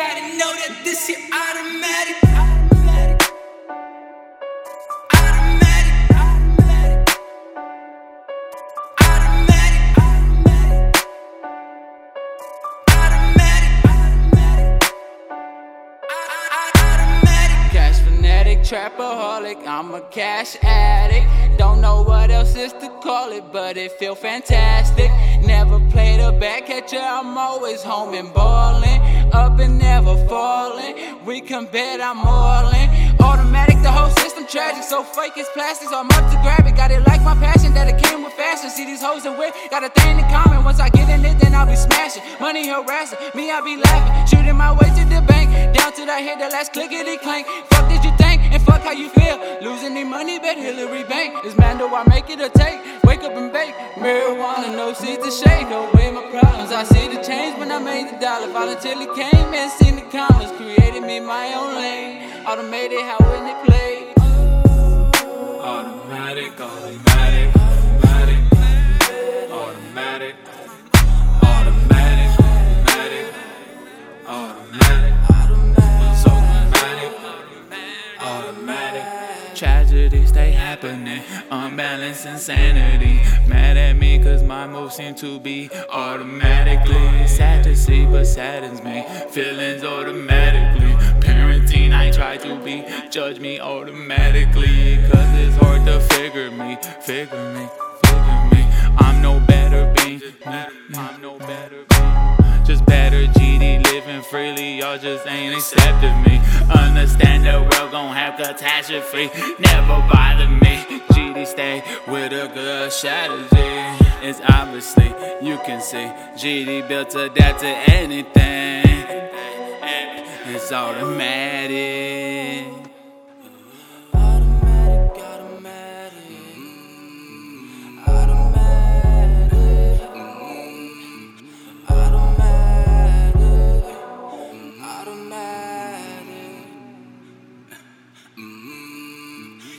Gotta know that this is automatic. Automatic. Automatic. Automatic. Automatic, automatic. Cash fanatic, trapaholic, I'm a cash addict. Don't know what else is to call it, but it feel fantastic. Never played a back catcher, I'm always home and ballin'. Up and never falling. We can bet I'm all in. Automatic, the whole system tragic, so fake it's plastic. So I'm up to grab it. Got it like my passion that it came with fashion. See these hoes and whip, got a thing in common. Once I get in it, then I'll be smashing. Money harassing, me I be laughing. Shooting my way to the bank, down till I hit the last clickety clank. Fuck did you think, and fuck how you feel. Losing the money, bet Hillary Bank. Is man, do I make it or take? Wake up and bake. Marijuana, no seeds to shake. No way my problems. I see the change when I made the dollar. Voluntarily came and seen the commas. Created me my own lane. Automated how when it played. Happening, unbalanced insanity. Mad at me cause my moves seem to be automatically. Sad to see, but saddens me. Feelings automatically. Parenting, I try to be, judge me automatically. Cause it's hard to figure me, figure me, figure me. I'm no better being, I'm no better being. Just better GD living freely, y'all just ain't accepting me. Understand the world gon' have catastrophe, never bother me. GD stay with a good strategy. It's obviously, you can see, GD built to adapt to anything. It's automatic. Automatic,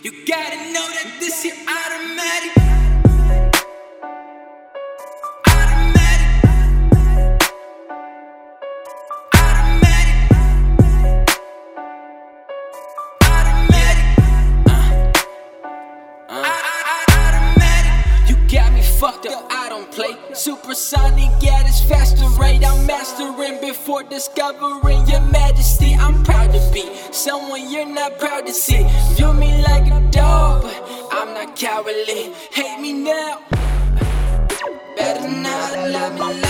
You gotta know that this is automatic. Automatic. Automatic. Automatic. You got me fucked up, I don't play. Supersonic at its faster rate. I'm mastering before discovering your majesty. I'm proud to be someone you're not proud to see. View me cowardly. Hate me now, better not love me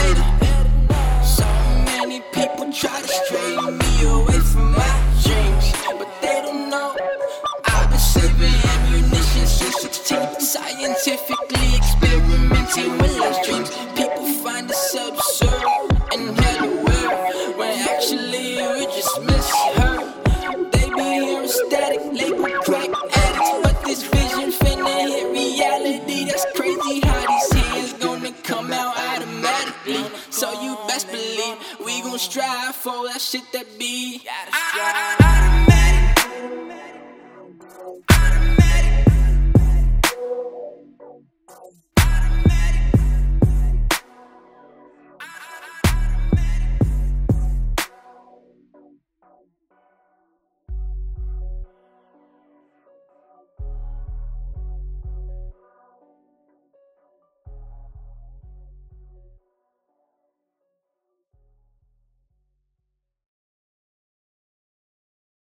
for that shit that be.